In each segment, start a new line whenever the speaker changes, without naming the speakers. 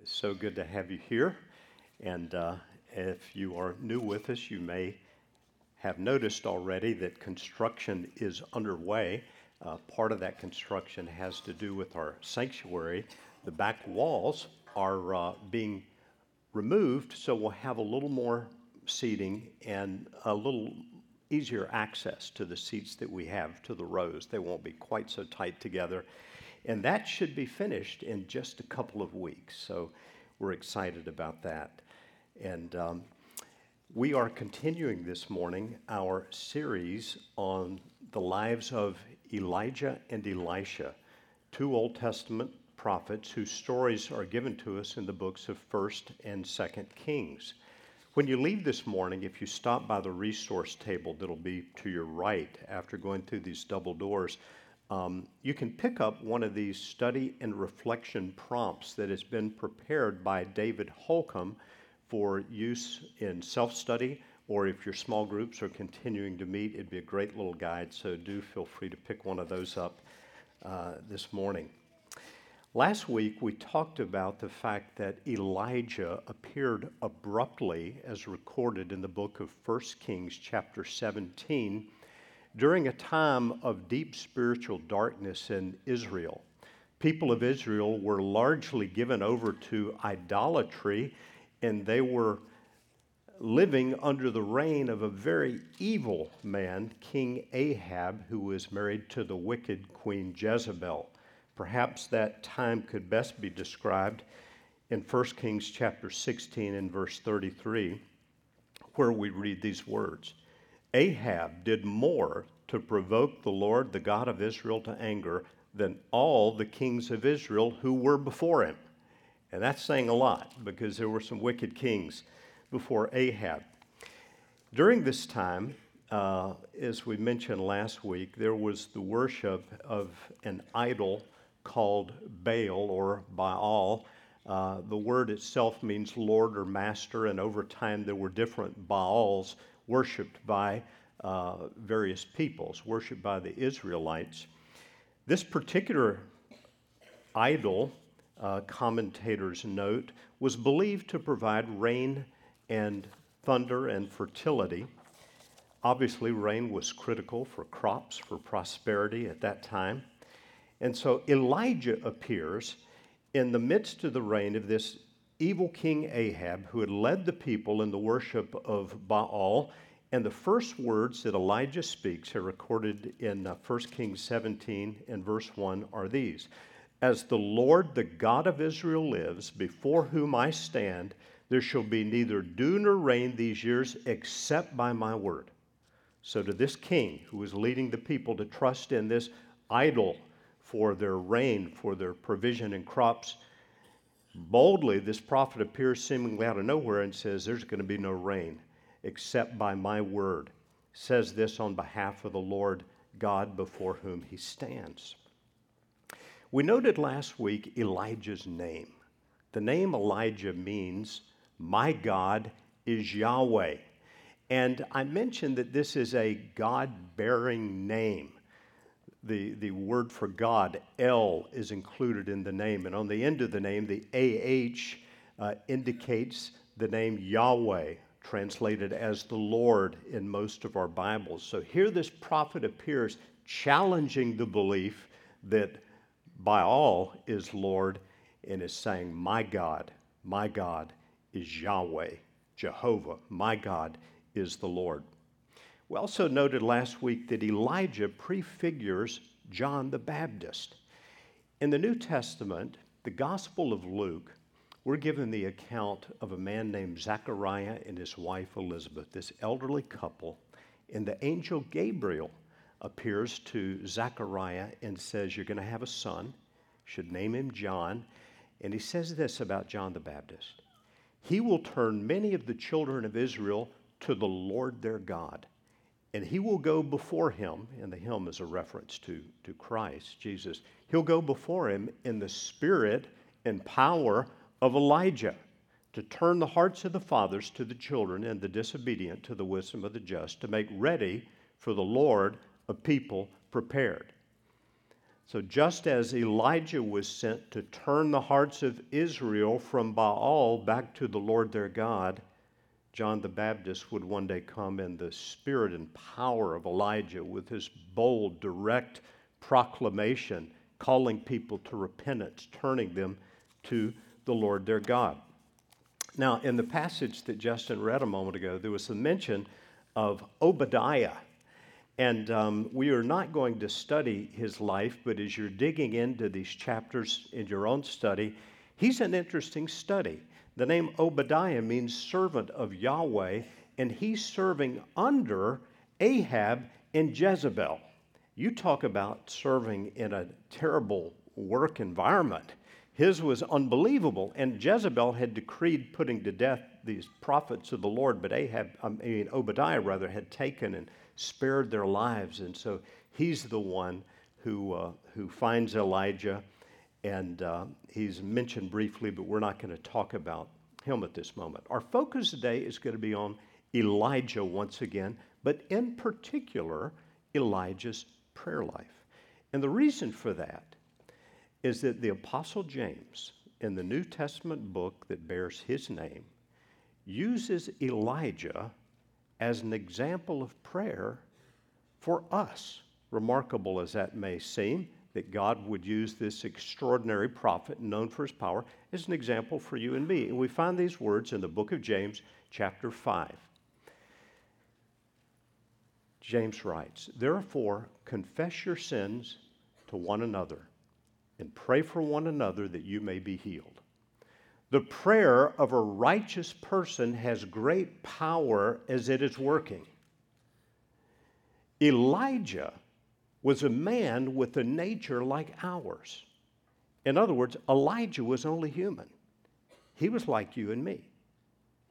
It's so good to have you here. And uh, if you are new with us, you may have noticed already that construction is underway. Uh, part of that construction has to do with our sanctuary. The back walls are uh, being removed, so we'll have a little more seating and a little easier access to the seats that we have to the rows. They won't be quite so tight together. And that should be finished in just a couple of weeks. So we're excited about that. And um, we are continuing this morning our series on the lives of Elijah and Elisha, two Old Testament prophets whose stories are given to us in the books of 1st and 2nd Kings. When you leave this morning, if you stop by the resource table that'll be to your right after going through these double doors, um, you can pick up one of these study and reflection prompts that has been prepared by David Holcomb for use in self study, or if your small groups are continuing to meet, it'd be a great little guide. So do feel free to pick one of those up uh, this morning. Last week, we talked about the fact that Elijah appeared abruptly, as recorded in the book of 1 Kings, chapter 17 during a time of deep spiritual darkness in Israel. People of Israel were largely given over to idolatry, and they were living under the reign of a very evil man, King Ahab, who was married to the wicked Queen Jezebel. Perhaps that time could best be described in 1 Kings chapter 16 and verse 33, where we read these words. Ahab did more to provoke the Lord, the God of Israel, to anger than all the kings of Israel who were before him. And that's saying a lot because there were some wicked kings before Ahab. During this time, uh, as we mentioned last week, there was the worship of an idol called Baal or Baal. Uh, the word itself means Lord or Master, and over time there were different Baals worshiped by uh, various peoples, worshiped by the Israelites. This particular idol, uh, commentators note, was believed to provide rain and thunder and fertility. Obviously, rain was critical for crops, for prosperity at that time. And so Elijah appears in the midst of the reign of this evil king Ahab, who had led the people in the worship of Baal. And the first words that Elijah speaks are recorded in uh, 1 Kings 17 and verse 1 are these As the Lord, the God of Israel, lives, before whom I stand, there shall be neither dew nor rain these years except by my word. So, to this king who was leading the people to trust in this idol for their rain, for their provision and crops, Boldly, this prophet appears seemingly out of nowhere and says, There's going to be no rain except by my word. Says this on behalf of the Lord God before whom he stands. We noted last week Elijah's name. The name Elijah means, My God is Yahweh. And I mentioned that this is a God bearing name the, the word for God, El, is included in the name. And on the end of the name, the AH uh, indicates the name Yahweh, translated as the Lord in most of our Bibles. So here this prophet appears challenging the belief that Baal is Lord and is saying, My God, my God is Yahweh, Jehovah, my God is the Lord. We also noted last week that Elijah prefigures John the Baptist. In the New Testament, the Gospel of Luke, we're given the account of a man named Zechariah and his wife Elizabeth, this elderly couple, and the angel Gabriel appears to Zechariah and says, You're going to have a son, should name him John. And he says this about John the Baptist He will turn many of the children of Israel to the Lord their God and he will go before him, and the him is a reference to, to Christ, Jesus. He'll go before him in the spirit and power of Elijah to turn the hearts of the fathers to the children and the disobedient to the wisdom of the just, to make ready for the Lord a people prepared. So, just as Elijah was sent to turn the hearts of Israel from Baal back to the Lord their God, John the Baptist would one day come in the spirit and power of Elijah with his bold, direct proclamation, calling people to repentance, turning them to the Lord their God. Now, in the passage that Justin read a moment ago, there was a mention of Obadiah. And um, we are not going to study his life, but as you're digging into these chapters in your own study, he's an interesting study. The name Obadiah means servant of Yahweh, and he's serving under Ahab and Jezebel. You talk about serving in a terrible work environment. His was unbelievable, and Jezebel had decreed putting to death these prophets of the Lord, but Ahab, I mean Obadiah rather, had taken and spared their lives. And so he's the one who, uh, who finds Elijah, and uh, he's mentioned briefly, but we're not going to talk about him at this moment. Our focus today is going to be on Elijah once again, but in particular, Elijah's prayer life. And the reason for that is that the Apostle James, in the New Testament book that bears his name, uses Elijah as an example of prayer for us. Remarkable as that may seem, that God would use this extraordinary prophet known for his power as an example for you and me. And we find these words in the book of James, chapter 5. James writes, Therefore, confess your sins to one another and pray for one another that you may be healed. The prayer of a righteous person has great power as it is working. Elijah was a man with a nature like ours. In other words, Elijah was only human. He was like you and me.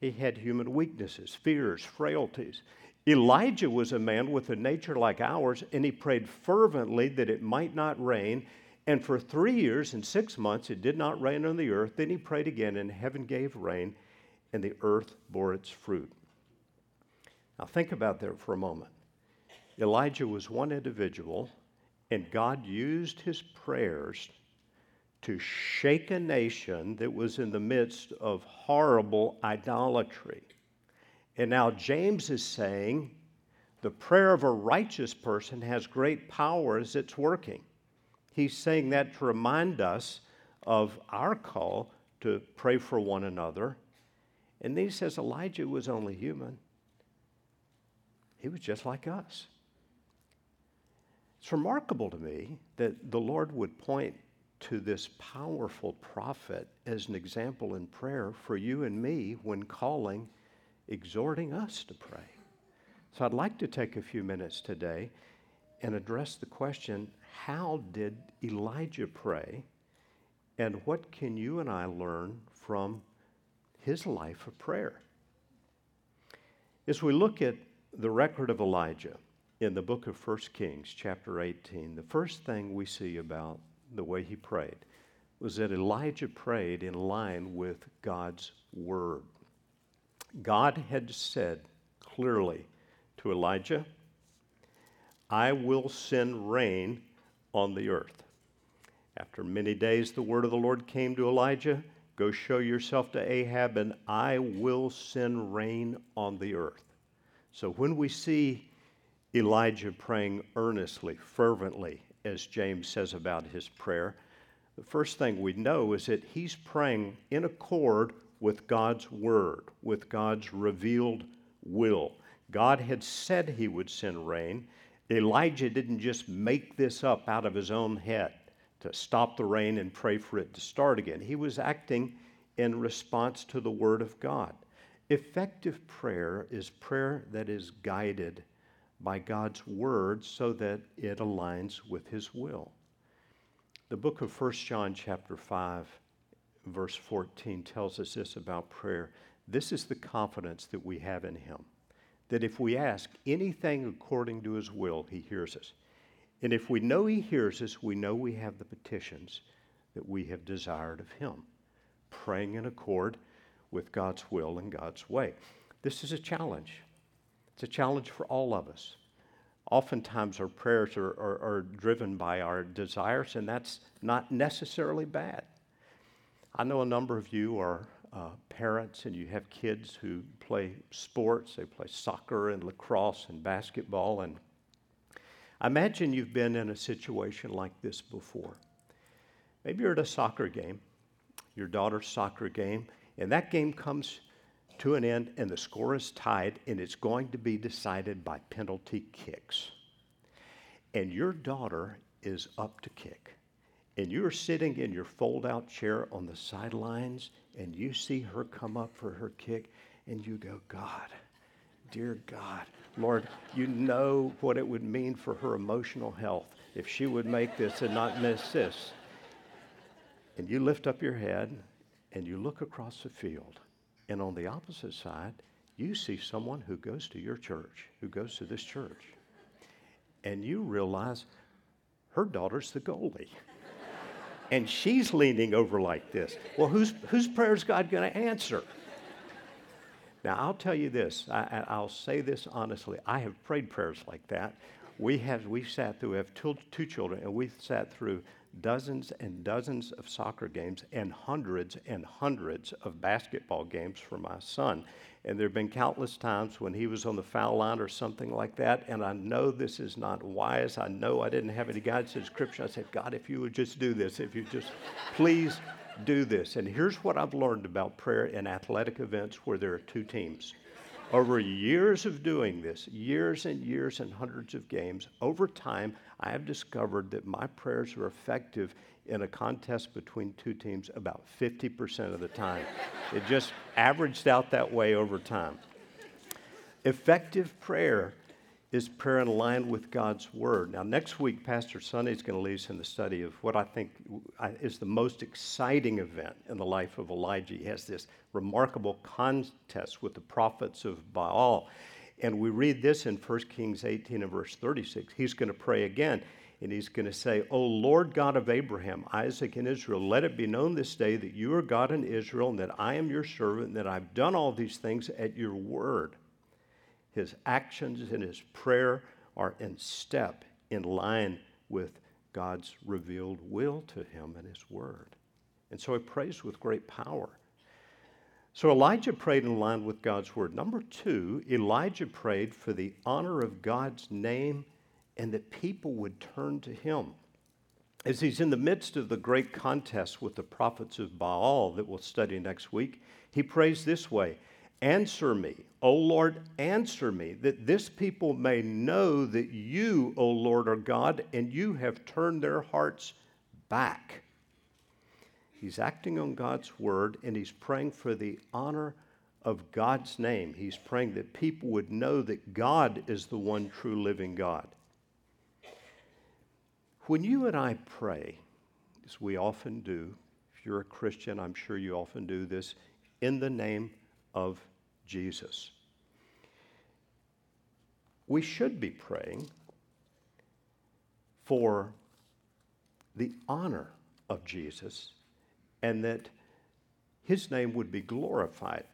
He had human weaknesses, fears, frailties. Elijah was a man with a nature like ours, and he prayed fervently that it might not rain, and for three years and six months it did not rain on the earth. Then he prayed again, and heaven gave rain, and the earth bore its fruit. Now think about that for a moment. Elijah was one individual, and God used his prayers to shake a nation that was in the midst of horrible idolatry. And now James is saying the prayer of a righteous person has great power as it's working. He's saying that to remind us of our call to pray for one another. And then he says Elijah was only human, he was just like us. It's remarkable to me that the Lord would point to this powerful prophet as an example in prayer for you and me when calling, exhorting us to pray. So I'd like to take a few minutes today and address the question how did Elijah pray? And what can you and I learn from his life of prayer? As we look at the record of Elijah in the book of 1 Kings, chapter 18, the first thing we see about the way he prayed was that Elijah prayed in line with God's word. God had said clearly to Elijah, I will send rain on the earth. After many days, the word of the Lord came to Elijah Go show yourself to Ahab, and I will send rain on the earth. So when we see Elijah praying earnestly, fervently, as James says about his prayer, the first thing we know is that he's praying in accord with God's word, with God's revealed will. God had said he would send rain, Elijah didn't just make this up out of his own head to stop the rain and pray for it to start again. He was acting in response to the Word of God. Effective prayer is prayer that is guided by God's Word so that it aligns with His will. The book of 1 John, chapter 5, verse 14, tells us this about prayer. This is the confidence that we have in Him that if we ask anything according to his will, he hears us. And if we know he hears us, we know we have the petitions that we have desired of him, praying in accord with God's will and God's way. This is a challenge. It's a challenge for all of us. Oftentimes, our prayers are, are, are driven by our desires, and that's not necessarily bad. I know a number of you are uh, parents and you have kids who play sports, they play soccer and lacrosse and basketball. And I imagine you've been in a situation like this before. Maybe you're at a soccer game, your daughter's soccer game, and that game comes to an end and the score is tied and it's going to be decided by penalty kicks. And your daughter is up to kick. And you're sitting in your fold out chair on the sidelines and you see her come up for her kick and you go, God, dear God, Lord, you know what it would mean for her emotional health if she would make this and not miss this. And you lift up your head and you look across the field and on the opposite side, you see someone who goes to your church, who goes to this church. And you realize her daughter's the goalie. and she's leaning over like this. Well, whose, whose prayer is God going to answer? Now, I'll tell you this. I, I'll say this honestly. I have prayed prayers like that. We have we sat through. We have two, two children, and we sat through dozens and dozens of soccer games and hundreds and hundreds of basketball games for my son. And there have been countless times when he was on the foul line or something like that. And I know this is not wise. I know I didn't have any guidance in Scripture. I said, God, if you would just do this, if you just please do this. And here's what I've learned about prayer in athletic events where there are two teams. Over years of doing this, years and years and hundreds of games, over time, I have discovered that my prayers are effective in a contest between two teams about 50% of the time. it just averaged out that way over time. Effective prayer is prayer in line with God's Word. Now, next week, Pastor Sunny is going to lead us in the study of what I think uh, is the most exciting event in the life of Elijah. He has this remarkable contest with the prophets of Baal. And we read this in 1 Kings 18 and verse 36. He's going to pray again, and he's going to say, O Lord God of Abraham, Isaac, and Israel, let it be known this day that you are God in Israel, and that I am your servant, and that I've done all these things at your word. His actions and his prayer are in step, in line with God's revealed will to him and his word. And so he prays with great power. So Elijah prayed in line with God's word. Number two, Elijah prayed for the honor of God's name and that people would turn to him. As he's in the midst of the great contest with the prophets of Baal that we'll study next week, he prays this way Answer me, O Lord, answer me, that this people may know that you, O Lord, are God, and you have turned their hearts back He's acting on God's word and he's praying for the honor of God's name. He's praying that people would know that God is the one true living God. When you and I pray, as we often do, if you're a Christian, I'm sure you often do this, in the name of Jesus. We should be praying for the honor of Jesus and that his name would be glorified.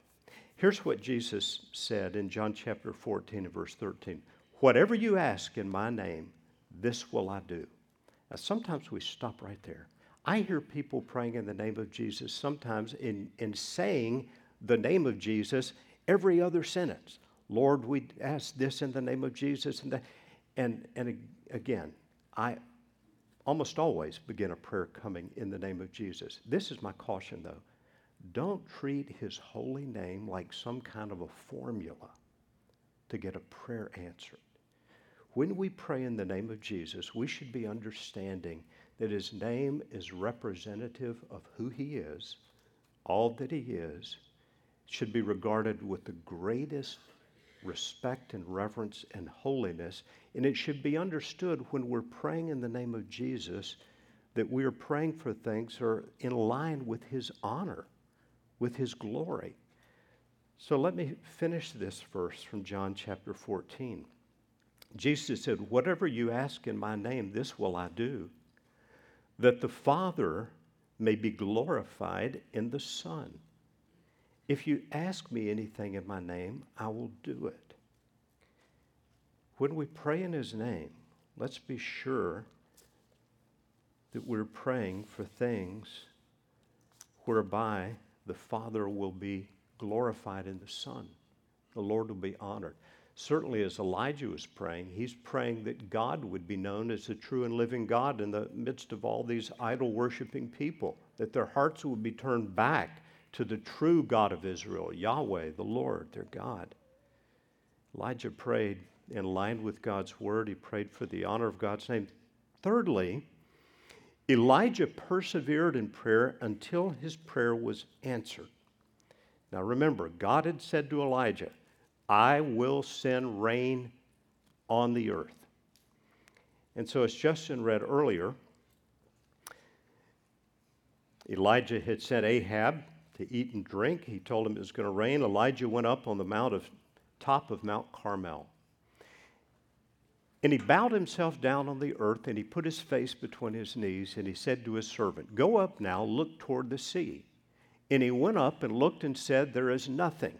Here's what Jesus said in John chapter 14 and verse 13 Whatever you ask in my name, this will I do. Now, sometimes we stop right there. I hear people praying in the name of Jesus sometimes in, in saying the name of Jesus every other sentence. Lord, we ask this in the name of Jesus. And, that. and, and again, I, almost always begin a prayer coming in the name of Jesus. This is my caution, though. Don't treat his holy name like some kind of a formula to get a prayer answered. When we pray in the name of Jesus, we should be understanding that his name is representative of who he is, all that he is, should be regarded with the greatest respect and reverence and holiness. And it should be understood when we're praying in the name of Jesus that we are praying for things that are in line with his honor, with his glory. So let me finish this verse from John chapter 14. Jesus said, Whatever you ask in my name, this will I do, that the Father may be glorified in the Son. If you ask me anything in my name, I will do it. when we pray in His name, let's be sure that we're praying for things whereby the Father will be glorified in the Son. The Lord will be honored. Certainly, as Elijah was praying, he's praying that God would be known as the true and living God in the midst of all these idol worshiping people, that their hearts would be turned back to the true God of Israel, Yahweh, the Lord, their God. Elijah prayed in line with God's word, he prayed for the honor of God's name. Thirdly, Elijah persevered in prayer until his prayer was answered. Now remember, God had said to Elijah, I will send rain on the earth. And so, as Justin read earlier, Elijah had sent Ahab to eat and drink. He told him it was going to rain. Elijah went up on the mount of top of Mount Carmel. And he bowed himself down on the earth and he put his face between his knees and he said to his servant, Go up now, look toward the sea. And he went up and looked and said, There is nothing.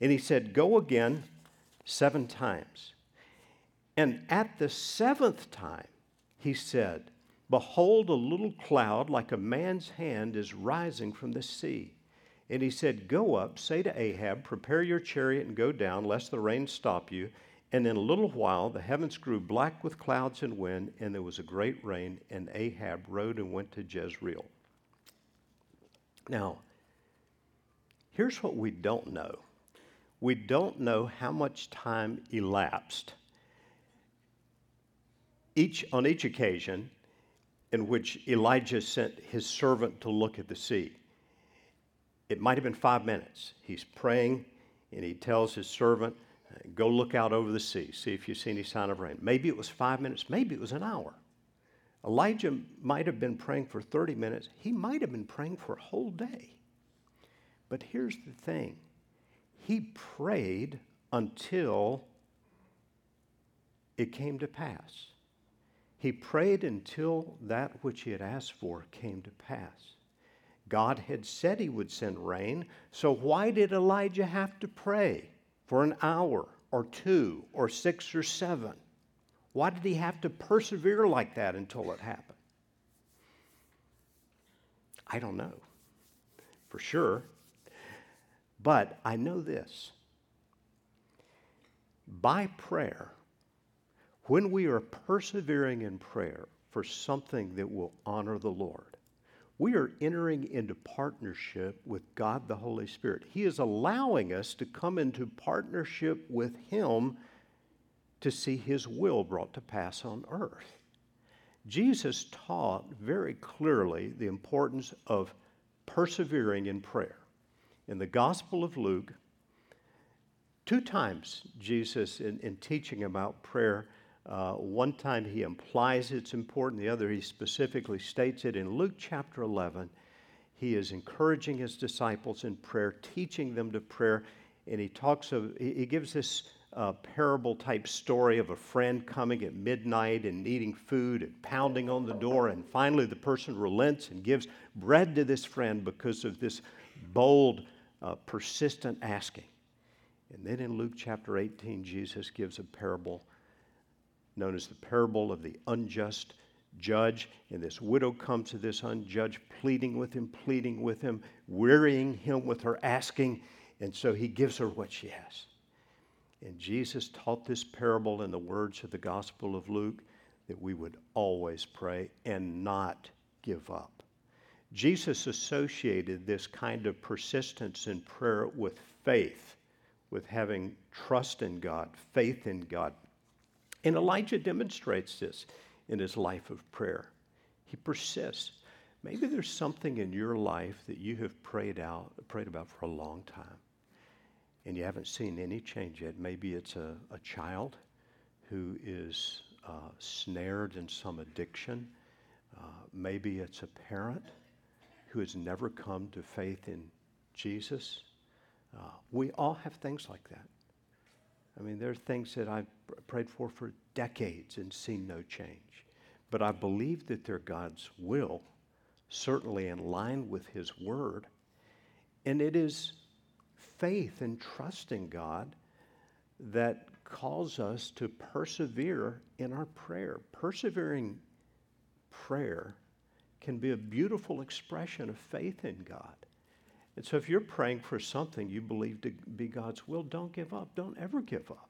And he said, Go again seven times. And at the seventh time, he said, Behold, a little cloud like a man's hand is rising from the sea. And he said, Go up, say to Ahab, Prepare your chariot and go down, lest the rain stop you. And in a little while the heavens grew black with clouds and wind, and there was a great rain, and Ahab rode and went to Jezreel. Now, here's what we don't know we don't know how much time elapsed each, on each occasion in which Elijah sent his servant to look at the sea. It might have been five minutes. He's praying and he tells his servant, Go look out over the sea, see if you see any sign of rain. Maybe it was five minutes, maybe it was an hour. Elijah might have been praying for 30 minutes, he might have been praying for a whole day. But here's the thing he prayed until it came to pass. He prayed until that which he had asked for came to pass. God had said he would send rain, so why did Elijah have to pray for an hour or two or six or seven? Why did he have to persevere like that until it happened? I don't know for sure. But I know this by prayer, when we are persevering in prayer for something that will honor the Lord, we are entering into partnership with God the Holy Spirit. He is allowing us to come into partnership with Him to see His will brought to pass on earth. Jesus taught very clearly the importance of persevering in prayer. In the Gospel of Luke, two times Jesus, in, in teaching about prayer, uh, one time he implies it's important, the other he specifically states it. In Luke chapter 11, he is encouraging his disciples in prayer, teaching them to prayer, and he talks of, he gives this uh, parable type story of a friend coming at midnight and needing food and pounding on the door, and finally the person relents and gives bread to this friend because of this bold uh, persistent asking. And then in Luke chapter 18, Jesus gives a parable known as the parable of the unjust judge. And this widow comes to this unjudged, pleading with him, pleading with him, wearying him with her asking. And so he gives her what she has. And Jesus taught this parable in the words of the Gospel of Luke that we would always pray and not give up. Jesus associated this kind of persistence in prayer with faith, with having trust in God, faith in God. And Elijah demonstrates this in his life of prayer. He persists. Maybe there's something in your life that you have prayed out, prayed about for a long time, and you haven't seen any change yet. Maybe it's a, a child who is uh, snared in some addiction. Uh, maybe it's a parent who has never come to faith in Jesus. Uh, we all have things like that. I mean, there are things that I've prayed for for decades and seen no change. But I believe that they're God's will, certainly in line with His Word. And it is faith and trust in God that calls us to persevere in our prayer. Persevering prayer can be a beautiful expression of faith in God. And so if you're praying for something you believe to be God's will, don't give up. Don't ever give up.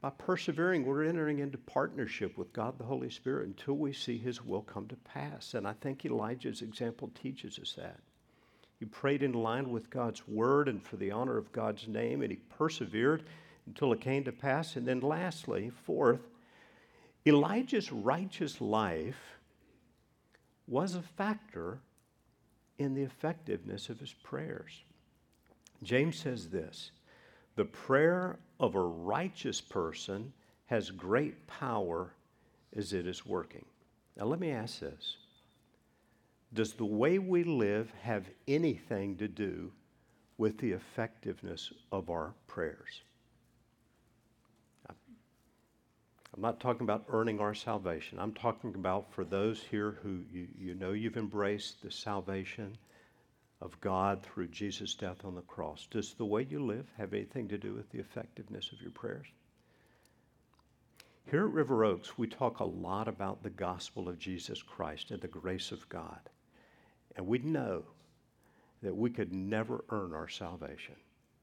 By persevering, we're entering into partnership with God the Holy Spirit until we see His will come to pass. And I think Elijah's example teaches us that. He prayed in line with God's word and for the honor of God's name, and he persevered until it came to pass. And then, lastly, fourth, Elijah's righteous life was a factor in the effectiveness of his prayers. James says this the prayer of a righteous person has great power as it is working. Now, let me ask this Does the way we live have anything to do with the effectiveness of our prayers? I'm not talking about earning our salvation. I'm talking about for those here who you, you know you've embraced the salvation of God through Jesus' death on the cross. Does the way you live have anything to do with the effectiveness of your prayers? Here at River Oaks, we talk a lot about the gospel of Jesus Christ and the grace of God. And we know that we could never earn our salvation,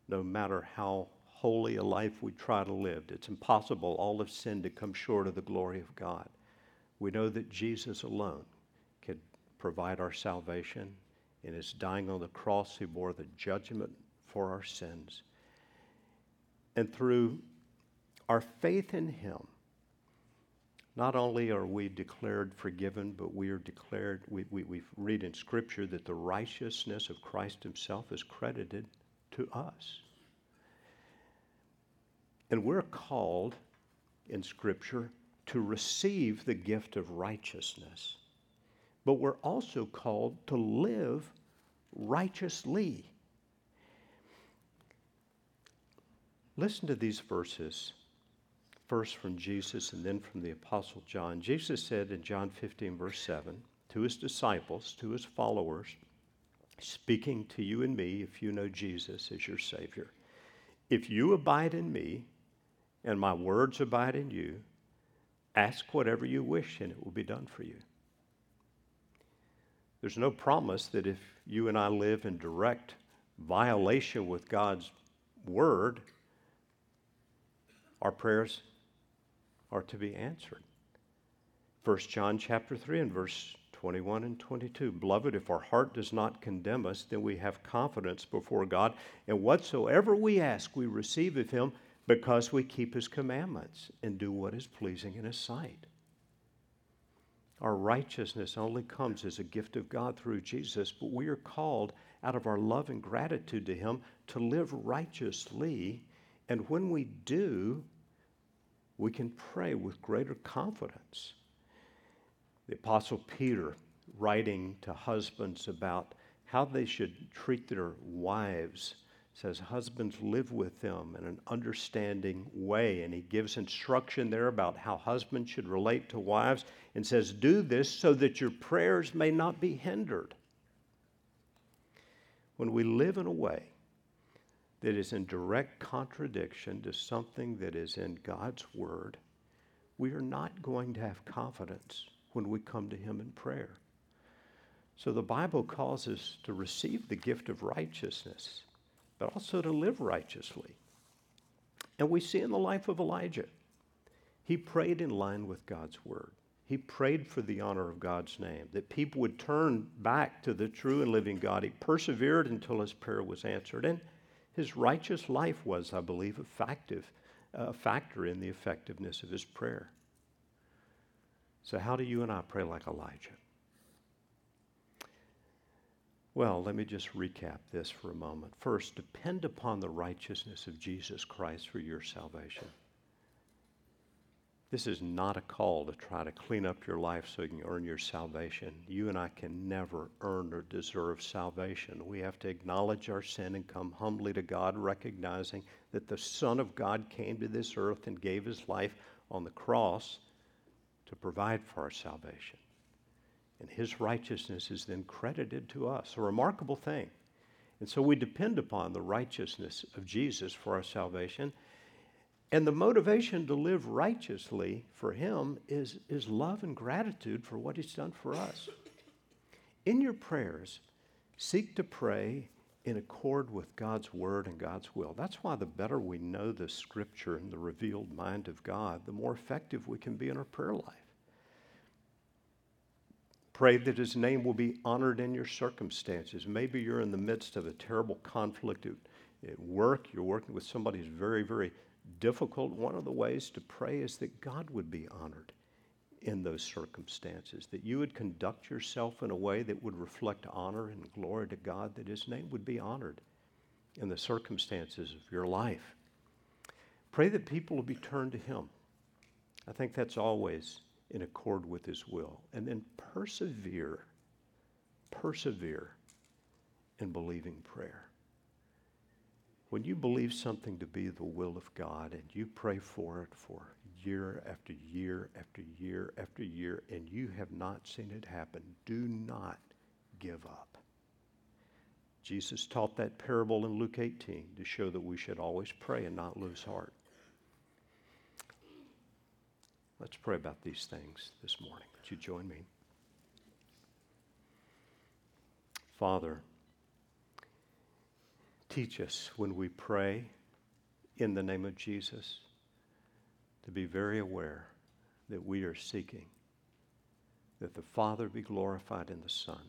no matter how holy a life we try to live. It's impossible, all of sin, to come short of the glory of God. We know that Jesus alone can provide our salvation. In his dying on the cross, he bore the judgment for our sins. And through our faith in him, not only are we declared forgiven, but we are declared, we, we, we read in Scripture that the righteousness of Christ Himself is credited to us. And we're called in Scripture to receive the gift of righteousness. But we're also called to live righteously. Listen to these verses, first from Jesus and then from the Apostle John. Jesus said in John 15, verse 7, to his disciples, to his followers, speaking to you and me, if you know Jesus as your Savior, if you abide in me and my words abide in you, ask whatever you wish and it will be done for you. There's no promise that if you and I live in direct violation with God's word, our prayers are to be answered. 1 John chapter 3 and verse 21 and 22. Beloved, if our heart does not condemn us, then we have confidence before God, and whatsoever we ask, we receive of him because we keep his commandments and do what is pleasing in his sight. Our righteousness only comes as a gift of God through Jesus, but we are called out of our love and gratitude to him to live righteously. And when we do, we can pray with greater confidence. The Apostle Peter, writing to husbands about how they should treat their wives, says husbands live with them in an understanding way. And he gives instruction there about how husbands should relate to wives and says do this so that your prayers may not be hindered. When we live in a way that is in direct contradiction to something that is in God's word we are not going to have confidence when we come to him in prayer. So the bible calls us to receive the gift of righteousness but also to live righteously. And we see in the life of Elijah, he prayed in line with God's word. He prayed for the honor of God's name, that people would turn back to the true and living God. He persevered until his prayer was answered. And his righteous life was, I believe, a factor in the effectiveness of his prayer. So, how do you and I pray like Elijah? Well, let me just recap this for a moment. First, depend upon the righteousness of Jesus Christ for your salvation. This is not a call to try to clean up your life so you can earn your salvation. You and I can never earn or deserve salvation. We have to acknowledge our sin and come humbly to God, recognizing that the Son of God came to this earth and gave his life on the cross to provide for our salvation and his righteousness is then credited to us. A remarkable thing. And so we depend upon the righteousness of Jesus for our salvation. And the motivation to live righteously for him is, is love and gratitude for what he's done for us. In your prayers, seek to pray in accord with God's word and God's will. That's why the better we know the scripture and the revealed mind of God, the more effective we can be in our prayer life. Pray that his name will be honored in your circumstances. Maybe you're in the midst of a terrible conflict at, work, you're working with somebody who's very, very difficult. One of the ways to pray is that God would be honored in those circumstances, that you would conduct yourself in a way that would reflect honor and glory to God, that His name would be honored in the circumstances of your life. Pray that people will be turned to Him. I think that's always in accord with His will. And then persevere, persevere in believing prayer. When you believe something to be the will of God and you pray for it for year after year after year after year, and you have not seen it happen, do not give up. Jesus taught that parable in Luke 18 to show that we should always pray and not lose heart. Let's pray about these things this morning. Would you join me? Father, teach us when we pray in the name of Jesus to be very aware that we are seeking that the Father be glorified in the Son.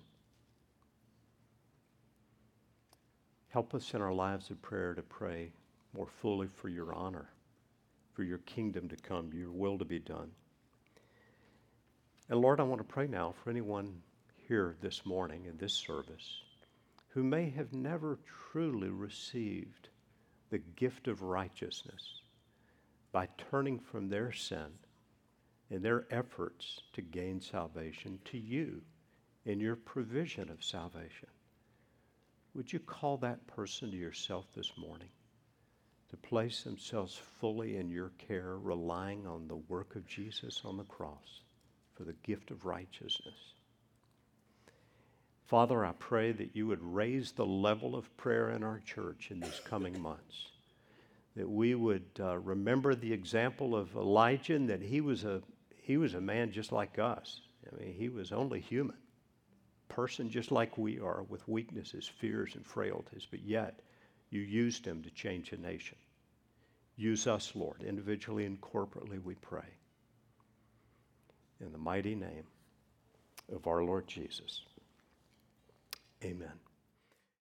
Help us in our lives of prayer to pray more fully for your honor, for your kingdom to come, your will to be done. And Lord, I want to pray now for anyone here this morning in this service who may have never truly received the gift of righteousness by turning from their sin and their efforts to gain salvation to you in your provision of salvation. Would you call that person to yourself this morning to place themselves fully in your care, relying on the work of Jesus on the cross for the gift of righteousness? Father, I pray that you would raise the level of prayer in our church in these coming months that we would uh, remember the example of Elijah and that he was a he was a man just like us. I mean, he was only human, person just like we are, with weaknesses, fears, and frailties. But yet, you used him to change a nation. Use us, Lord, individually and corporately. We pray. In the mighty name of our Lord Jesus. Amen.